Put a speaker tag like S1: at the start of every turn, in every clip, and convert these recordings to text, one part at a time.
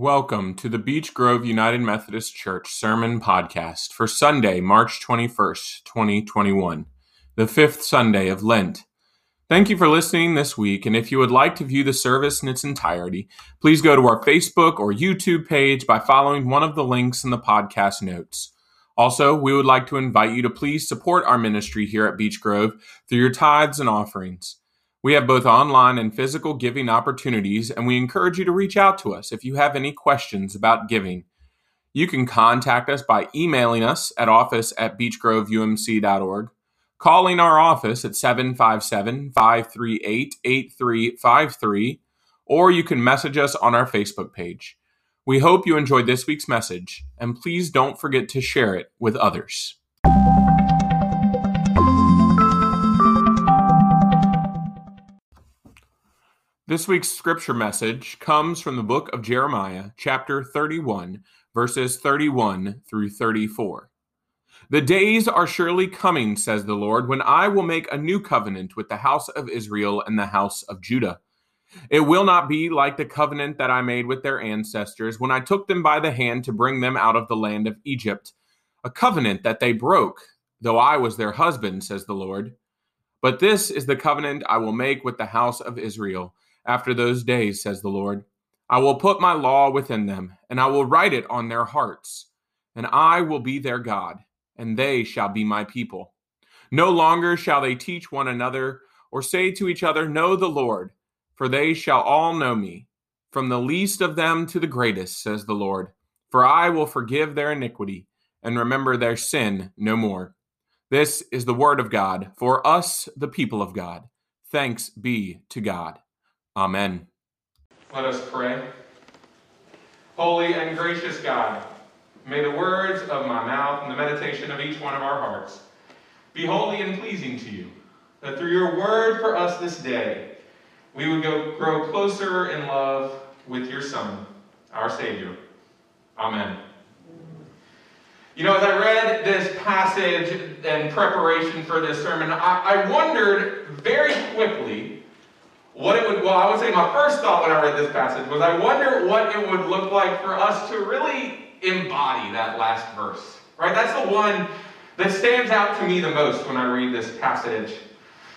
S1: Welcome to the Beech Grove United Methodist Church Sermon Podcast for Sunday, March 21st, 2021, the fifth Sunday of Lent. Thank you for listening this week, and if you would like to view the service in its entirety, please go to our Facebook or YouTube page by following one of the links in the podcast notes. Also, we would like to invite you to please support our ministry here at Beech Grove through your tithes and offerings. We have both online and physical giving opportunities, and we encourage you to reach out to us if you have any questions about giving. You can contact us by emailing us at office at beechgroveumc.org, calling our office at 757 538 8353, or you can message us on our Facebook page. We hope you enjoyed this week's message, and please don't forget to share it with others. This week's scripture message comes from the book of Jeremiah, chapter 31, verses 31 through 34. The days are surely coming, says the Lord, when I will make a new covenant with the house of Israel and the house of Judah. It will not be like the covenant that I made with their ancestors when I took them by the hand to bring them out of the land of Egypt, a covenant that they broke, though I was their husband, says the Lord. But this is the covenant I will make with the house of Israel after those days, says the Lord. I will put my law within them, and I will write it on their hearts. And I will be their God, and they shall be my people. No longer shall they teach one another or say to each other, Know the Lord, for they shall all know me, from the least of them to the greatest, says the Lord. For I will forgive their iniquity and remember their sin no more. This is the word of God for us, the people of God. Thanks be to God. Amen. Let us pray. Holy and gracious God, may the words of my mouth and the meditation of each one of our hearts be holy and pleasing to you, that through your word for us this day, we would go, grow closer in love with your Son, our Savior. Amen. You know, as I read this passage in preparation for this sermon, I, I wondered very quickly what it would, well, I would say my first thought when I read this passage was I wonder what it would look like for us to really embody that last verse. Right? That's the one that stands out to me the most when I read this passage.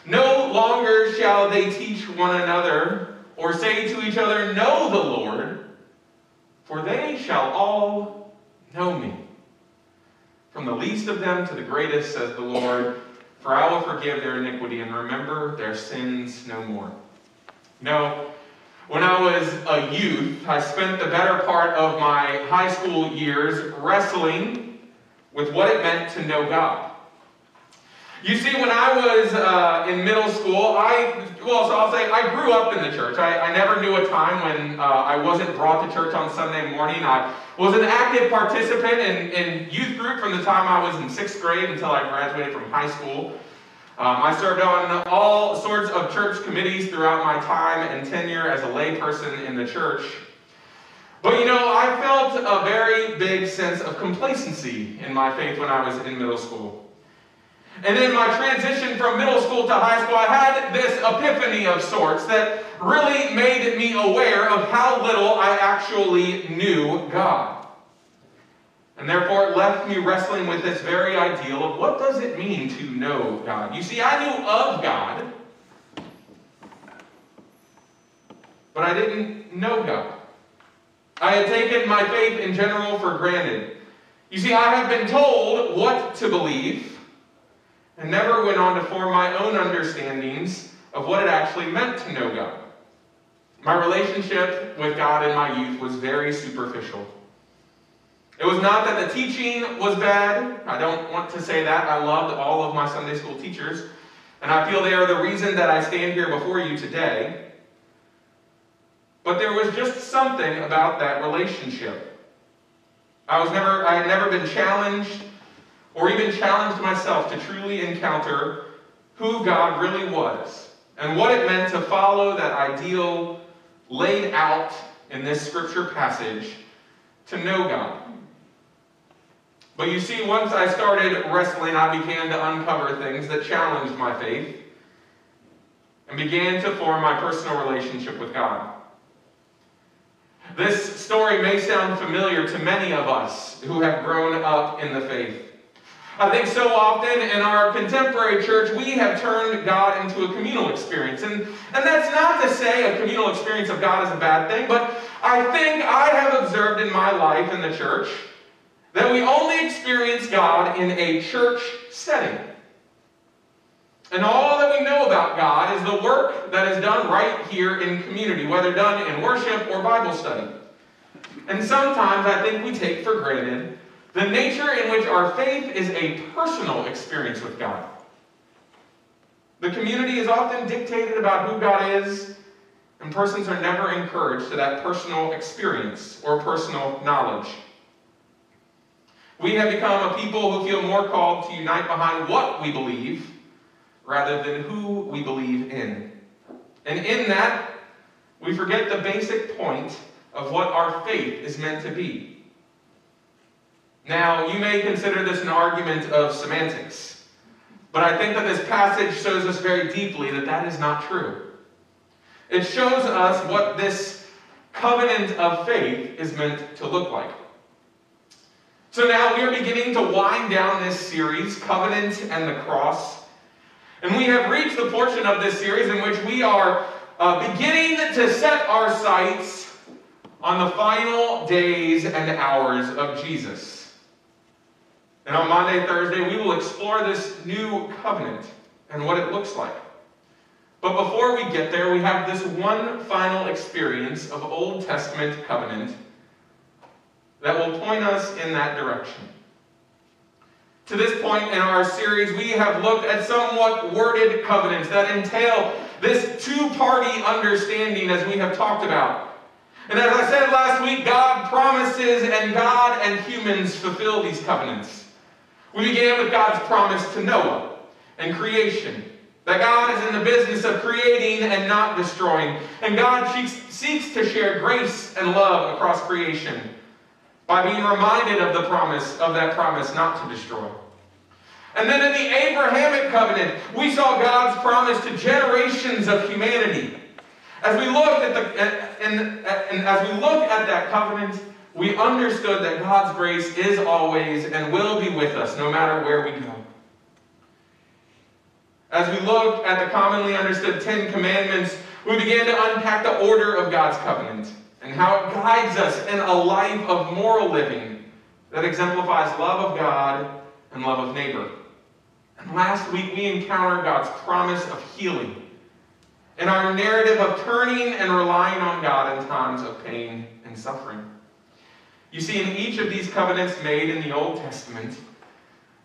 S1: No longer shall they teach one another or say to each other, Know the Lord, for they shall all know me. From the least of them to the greatest, says the Lord, for I will forgive their iniquity and remember their sins no more. Know, when I was a youth, I spent the better part of my high school years wrestling with what it meant to know God. You see, when I was uh, in middle school, I, well, so I'll say I grew up in the church. I, I never knew a time when uh, I wasn't brought to church on Sunday morning. I was an active participant in, in youth group from the time I was in sixth grade until I graduated from high school. Um, I served on all sorts of church committees throughout my time and tenure as a layperson in the church. But you know, I felt a very big sense of complacency in my faith when I was in middle school. And in my transition from middle school to high school, I had this epiphany of sorts that really made me aware of how little I actually knew God. And therefore, it left me wrestling with this very ideal of what does it mean to know God? You see, I knew of God, but I didn't know God. I had taken my faith in general for granted. You see, I had been told what to believe and never went on to form my own understandings of what it actually meant to know God. My relationship with God in my youth was very superficial. It was not that the teaching was bad. I don't want to say that. I loved all of my Sunday school teachers. And I feel they are the reason that I stand here before you today. But there was just something about that relationship. I was never I had never been challenged or even challenged myself to truly encounter who God really was and what it meant to follow that ideal laid out in this scripture passage to know God. But you see, once I started wrestling, I began to uncover things that challenged my faith and began to form my personal relationship with God. This story may sound familiar to many of us who have grown up in the faith. I think so often in our contemporary church, we have turned God into a communal experience. And, and that's not to say a communal experience of God is a bad thing, but I think I have observed in my life in the church that we only experience God in a church setting. And all that we know about God is the work that is done right here in community, whether done in worship or Bible study. And sometimes I think we take for granted the nature in which our faith is a personal experience with God. The community is often dictated about who God is, and persons are never encouraged to that personal experience or personal knowledge. We have become a people who feel more called to unite behind what we believe rather than who we believe in. And in that, we forget the basic point of what our faith is meant to be. Now, you may consider this an argument of semantics, but I think that this passage shows us very deeply that that is not true. It shows us what this covenant of faith is meant to look like. So now we are beginning to wind down this series, Covenant and the Cross. And we have reached the portion of this series in which we are uh, beginning to set our sights on the final days and hours of Jesus. And on Maundy, Thursday, we will explore this new covenant and what it looks like. But before we get there, we have this one final experience of Old Testament covenant that will point us in that direction. To this point in our series, we have looked at somewhat worded covenants that entail this two party understanding, as we have talked about. And as I said last week, God promises and God and humans fulfill these covenants. We began with God's promise to Noah and creation. That God is in the business of creating and not destroying. And God seeks to share grace and love across creation by being reminded of the promise, of that promise not to destroy. And then in the Abrahamic covenant, we saw God's promise to generations of humanity. As we looked at the and, and as we look at that covenant, we understood that God's grace is always and will be with us no matter where we go. As we looked at the commonly understood Ten Commandments, we began to unpack the order of God's covenant and how it guides us in a life of moral living that exemplifies love of God and love of neighbor. And last week we encountered God's promise of healing and our narrative of turning and relying on God in times of pain and suffering. You see, in each of these covenants made in the Old Testament,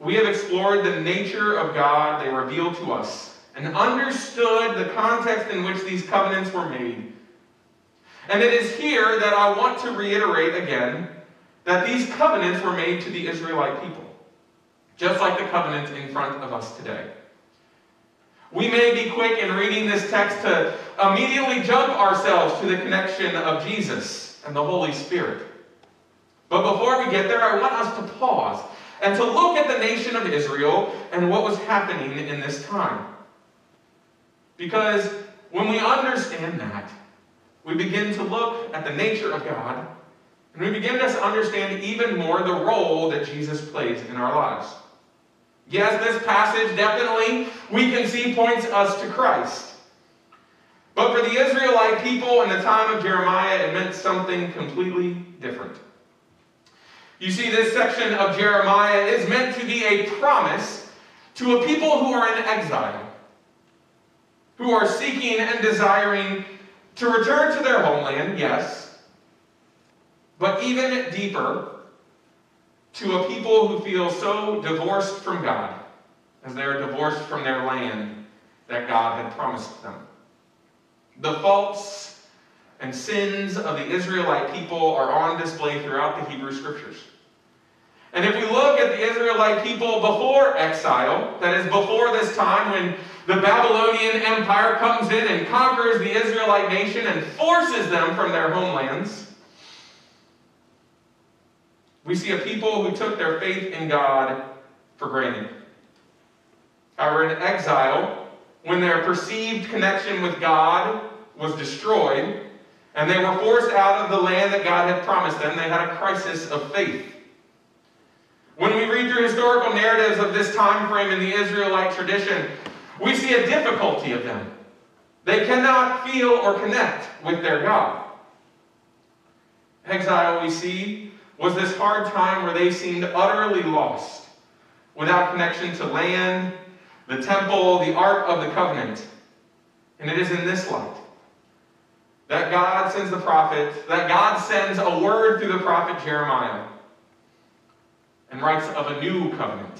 S1: we have explored the nature of God they reveal to us and understood the context in which these covenants were made. And it is here that I want to reiterate again that these covenants were made to the Israelite people just like the covenant in front of us today. We may be quick in reading this text to immediately jump ourselves to the connection of Jesus and the Holy Spirit. But before we get there, I want us to pause and to look at the nation of Israel and what was happening in this time. Because when we understand that, we begin to look at the nature of God and we begin to understand even more the role that Jesus plays in our lives. Yes, this passage definitely we can see points us to Christ. But for the Israelite people in the time of Jeremiah, it meant something completely different. You see, this section of Jeremiah is meant to be a promise to a people who are in exile, who are seeking and desiring to return to their homeland, yes, but even deeper, to a people who feel so divorced from God as they are divorced from their land that God had promised them. The faults and sins of the Israelite people are on display throughout the Hebrew Scriptures. And if we look at the Israelite people before exile, that is before this time when the Babylonian Empire comes in and conquers the Israelite nation and forces them from their homelands, we see a people who took their faith in God for granted. However, in exile, when their perceived connection with God was destroyed, and they were forced out of the land that God had promised them. They had a crisis of faith. When we read through historical narratives of this time frame in the Israelite tradition, we see a difficulty of them. They cannot feel or connect with their God. Exile, we see, was this hard time where they seemed utterly lost, without connection to land, the temple, the ark of the covenant. And it is in this light that God sends the prophet, that God sends a word through the prophet Jeremiah and writes of a new covenant.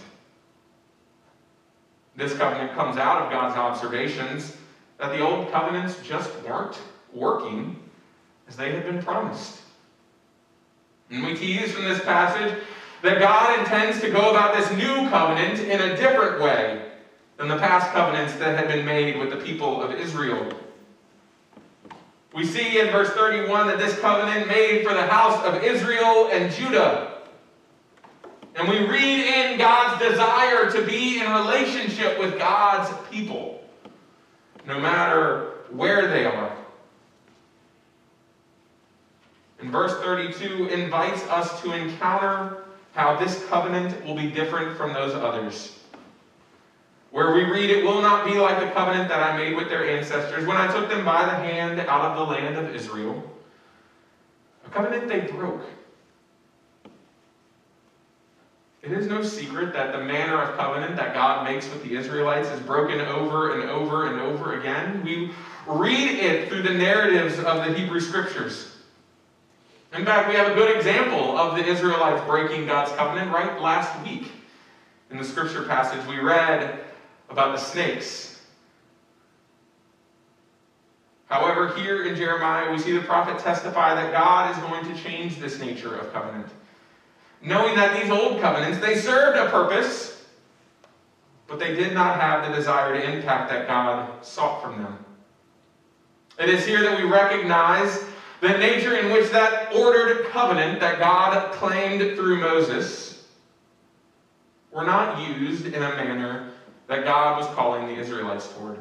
S1: This covenant comes out of God's observations that the old covenants just weren't working as they had been promised. And we tease from this passage that God intends to go about this new covenant in a different way than the past covenants that had been made with the people of Israel. We see in verse 31 that this covenant made for the house of Israel and Judah. And we read in God's desire to be in relationship with God's people, no matter where they are. And verse 32 invites us to encounter how this covenant will be different from those others. Where we read, It will not be like the covenant that I made with their ancestors when I took them by the hand out of the land of Israel. A covenant they broke. It is no secret that the manner of covenant that God makes with the Israelites is broken over and over and over again. We read it through the narratives of the Hebrew Scriptures. In fact, we have a good example of the Israelites breaking God's covenant right last week. In the scripture passage, we read about the snakes. However, here in Jeremiah, we see the prophet testify that God is going to change this nature of covenant knowing that these old covenants, they served a purpose, but they did not have the desire to impact that God sought from them. It is here that we recognize the nature in which that ordered covenant that God claimed through Moses were not used in a manner that God was calling the Israelites toward.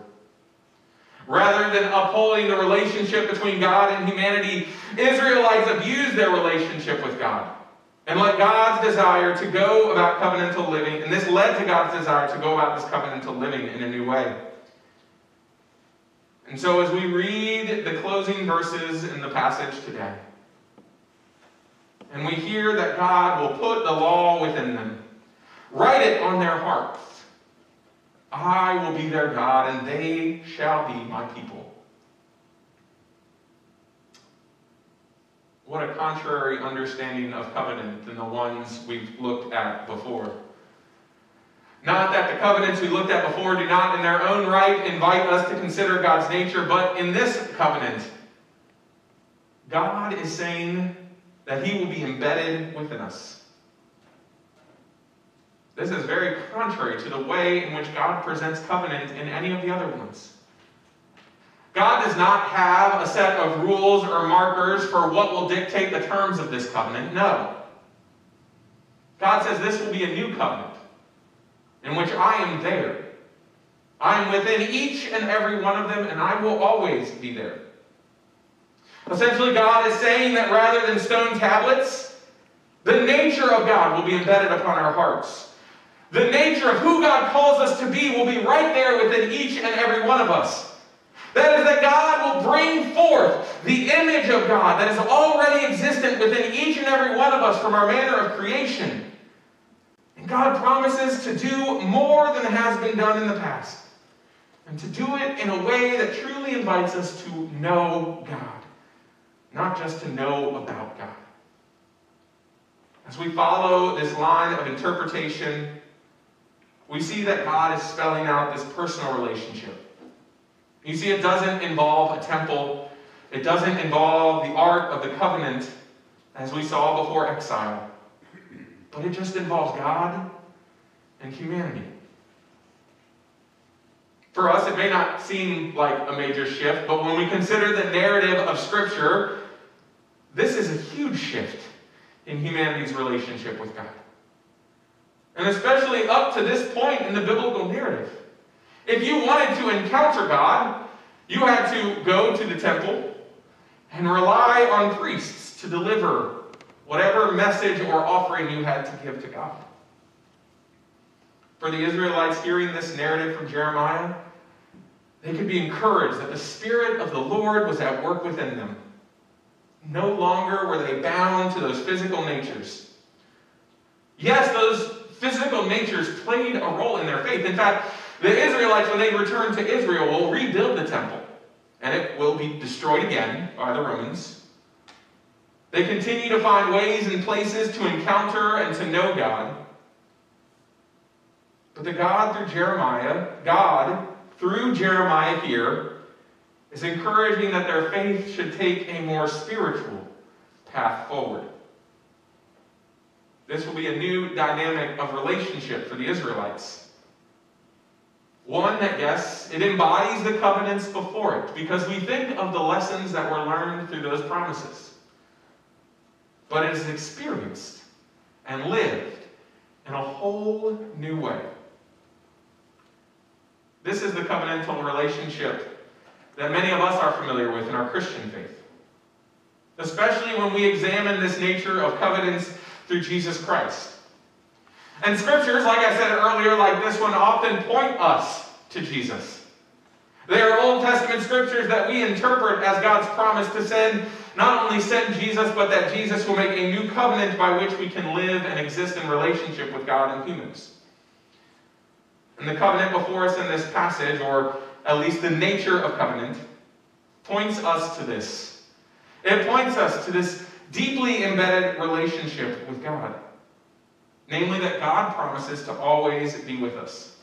S1: Rather than upholding the relationship between God and humanity, Israelites abused their relationship with God and let God's desire to go about covenantal living, and this led to God's desire to go about this covenantal living in a new way. And so, as we read the closing verses in the passage today, and we hear that God will put the law within them, write it on their hearts. I will be their God, and they shall be my people. What a contrary understanding of covenant than the ones we've looked at before. Not that the covenants we looked at before do not, in their own right, invite us to consider God's nature, but in this covenant, God is saying that He will be embedded within us. This is very contrary to the way in which God presents covenant in any of the other ones. God does not have a set of rules or markers for what will dictate the terms of this covenant. No. God says this will be a new covenant in which I am there. I am within each and every one of them, and I will always be there. Essentially, God is saying that rather than stone tablets, the nature of God will be embedded upon our hearts. The nature of who God calls us to be will be right there within each and every one of us. That is, that God will bring forth the image of God that is already existent within each and every one of us from our manner of creation. And God promises to do more than has been done in the past. And to do it in a way that truly invites us to know God, not just to know about God. As we follow this line of interpretation, we see that God is spelling out this personal relationship you see, it doesn't involve a temple, it doesn't involve the Ark of the Covenant, as we saw before exile, but it just involves God and humanity. For us, it may not seem like a major shift, but when we consider the narrative of Scripture, this is a huge shift in humanity's relationship with God. And especially up to this point in the biblical narrative. If you wanted to encounter God, you had to go to the temple, and rely on priests to deliver whatever message or offering you had to give to God. For the Israelites hearing this narrative from Jeremiah, they could be encouraged that the Spirit of the Lord was at work within them. No longer were they bound to those physical natures. Yes, those physical natures played a role in their faith. In fact, the Israelites, when they return to Israel, will rebuild the temple, and it will be destroyed again by the Romans. They continue to find ways and places to encounter and to know God. But the God through Jeremiah, God through Jeremiah here, is encouraging that their faith should take a more spiritual path forward. This will be a new dynamic of relationship for the Israelites. One that, yes, it embodies the covenants before it, because we think of the lessons that were learned through those promises. But it is experienced and lived in a whole new way. This is the covenantal relationship that many of us are familiar with in our Christian faith. Especially when we examine this nature of covenants through Jesus Christ. And scriptures, like I said earlier, like this one, often point us to Jesus. They are Old Testament scriptures that we interpret as God's promise to send, not only send Jesus, but that Jesus will make a new covenant by which we can live and exist in relationship with God and humans. And the covenant before us in this passage, or at least the nature of covenant, points us to this. It points us to this deeply embedded relationship with God. Namely, that God promises to always be with us.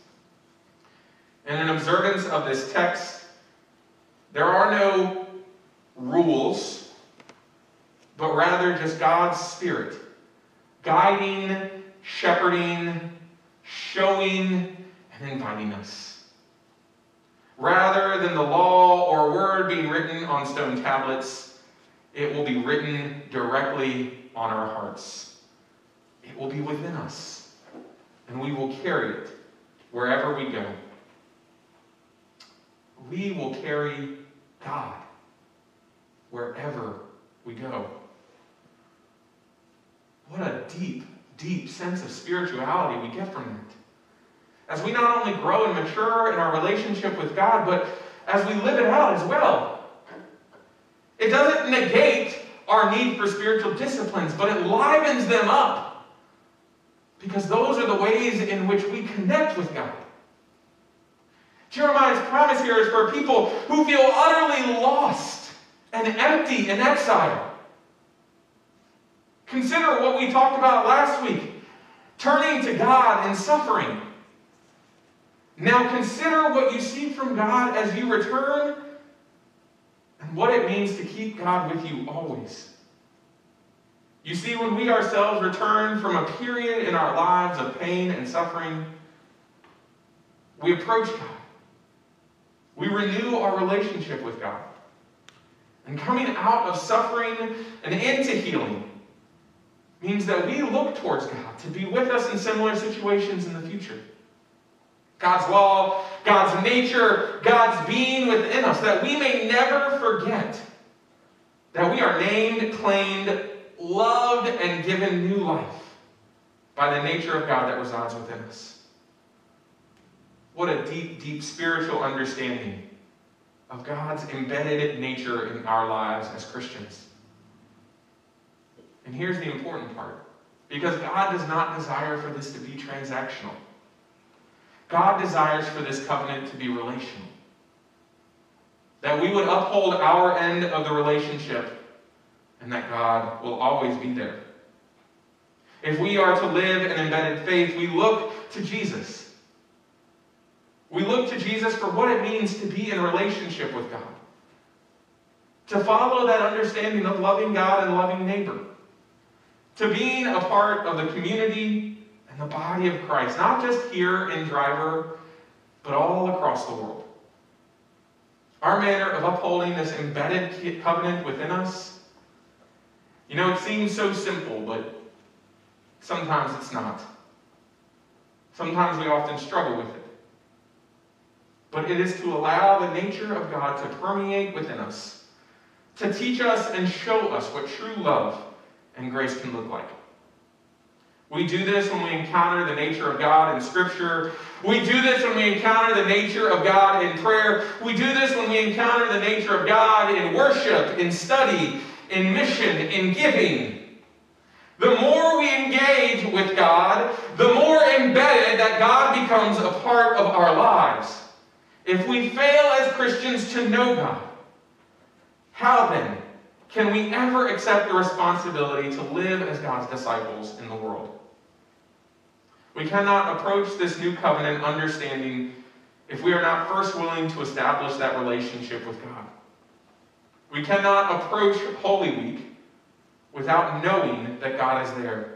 S1: And in observance of this text, there are no rules, but rather just God's Spirit guiding, shepherding, showing, and inviting us. Rather than the law or word being written on stone tablets, it will be written directly on our hearts. It will be within us, and we will carry it wherever we go. We will carry God wherever we go. What a deep, deep sense of spirituality we get from that as we not only grow and mature in our relationship with God, but as we live it out as well. It doesn't negate our need for spiritual disciplines, but it livens them up. Because those are the ways in which we connect with God. Jeremiah's promise here is for people who feel utterly lost and empty in exile. Consider what we talked about last week turning to God in suffering. Now consider what you seek from God as you return and what it means to keep God with you always. You see, when we ourselves return from a period in our lives of pain and suffering, we approach God. We renew our relationship with God. And coming out of suffering and into healing means that we look towards God to be with us in similar situations in the future. God's law, God's nature, God's being within us, that we may never forget that we are named, claimed, loved, and given new life by the nature of God that resides within us. What a deep, deep spiritual understanding of God's embedded nature in our lives as Christians. And here's the important part because God does not desire for this to be transactional. God desires for this covenant to be relational. That we would uphold our end of the relationship and that God will always be there. If we are to live an embedded faith, we look to Jesus. We look to Jesus for what it means to be in relationship with God. To follow that understanding of loving God and loving neighbor. To being a part of the community and the body of Christ, not just here in Driver, but all across the world. Our manner of upholding this embedded covenant within us, you know, it seems so simple, but sometimes it's not. Sometimes we often struggle with it. But it is to allow the nature of God to permeate within us to teach us and show us what true love and grace can look like. We do this when we encounter the nature of God in Scripture. We do this when we encounter the nature of God in prayer. We do this when we encounter the nature of God in worship, in study, in mission, in giving. The more we engage with God, the more embedded that God becomes a part of our lives. If we fail as Christians to know God, how then can we ever accept the responsibility to live as God's disciples in the world? We cannot approach this new covenant understanding if we are not first willing to establish that relationship with God. We cannot approach Holy Week without knowing that God is there.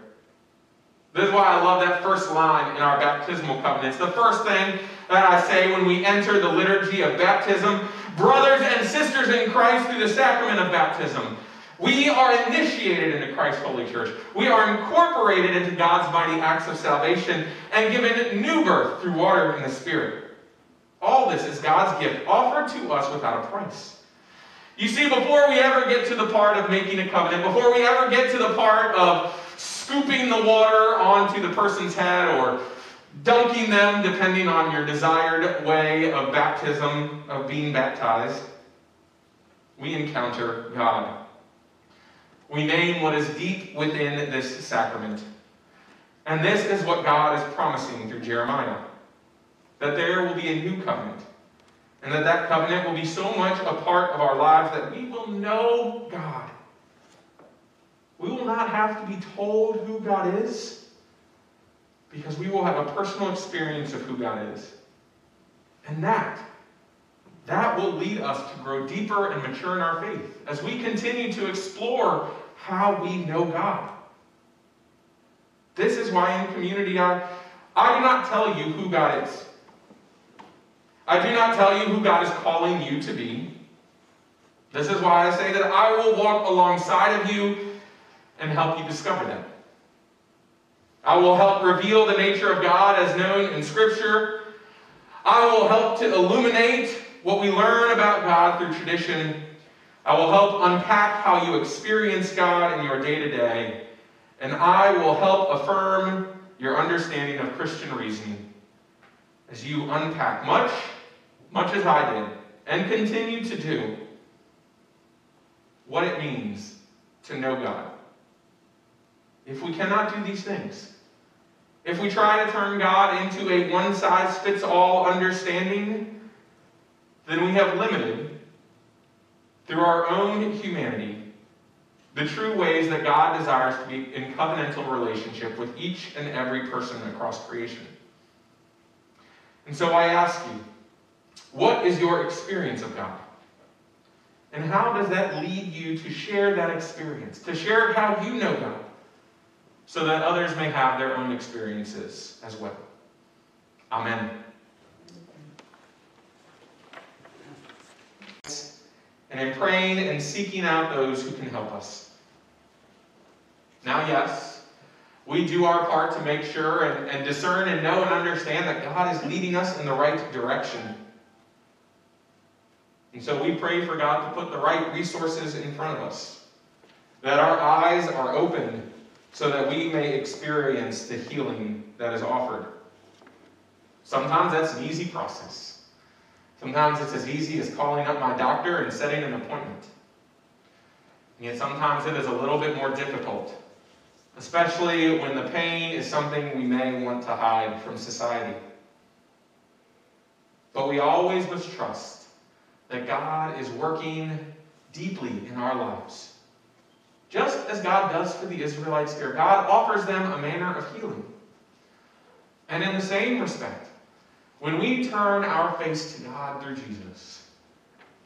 S1: This is why I love that first line in our baptismal covenant. It's the first thing that I say when we enter the liturgy of baptism. Brothers and sisters in Christ through the sacrament of baptism. We are initiated into Christ's holy church. We are incorporated into God's mighty acts of salvation and given new birth through water and the Spirit. All this is God's gift offered to us without a price. You see, before we ever get to the part of making a covenant, before we ever get to the part of scooping the water onto the person's head or dunking them, depending on your desired way of baptism, of being baptized, we encounter God. We name what is deep within this sacrament. And this is what God is promising through Jeremiah that there will be a new covenant. And that that covenant will be so much a part of our lives that we will know God. We will not have to be told who God is because we will have a personal experience of who God is. And that that will lead us to grow deeper and mature in our faith as we continue to explore how we know God. This is why in community I, I do not tell you who God is. I do not tell you who God is calling you to be. This is why I say that I will walk alongside of you and help you discover them. I will help reveal the nature of God as known in Scripture. I will help to illuminate what we learn about God through tradition. I will help unpack how you experience God in your day to day. And I will help affirm your understanding of Christian reasoning as you unpack much, much as I did, and continue to do what it means to know God. If we cannot do these things, if we try to turn God into a one size fits all understanding, then we have limited, through our own humanity, the true ways that God desires to be in covenantal relationship with each and every person across creation. And so I ask you, what is your experience of God? And how does that lead you to share that experience, to share how you know God, so that others may have their own experiences as well? Amen. and in praying and seeking out those who can help us. Now, yes, we do our part to make sure and, and discern and know and understand that God is leading us in the right direction. And so we pray for God to put the right resources in front of us, that our eyes are open so that we may experience the healing that is offered. Sometimes that's an easy process. Sometimes it's as easy as calling up my doctor and setting an appointment. And yet sometimes it is a little bit more difficult, especially when the pain is something we may want to hide from society. But we always must trust that God is working deeply in our lives. Just as God does for the Israelites here, God offers them a manner of healing. And in the same respect, when we turn our face to God through Jesus,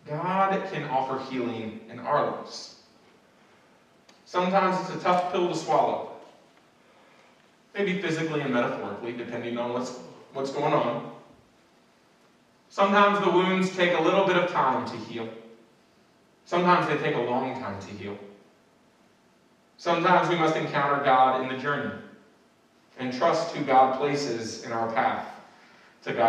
S1: God can offer healing in our lives. Sometimes it's a tough pill to swallow, maybe physically and metaphorically, depending on what's, what's going on. Sometimes the wounds take a little bit of time to heal. Sometimes they take a long time to heal. Sometimes we must encounter God in the journey and trust who God places in our path to God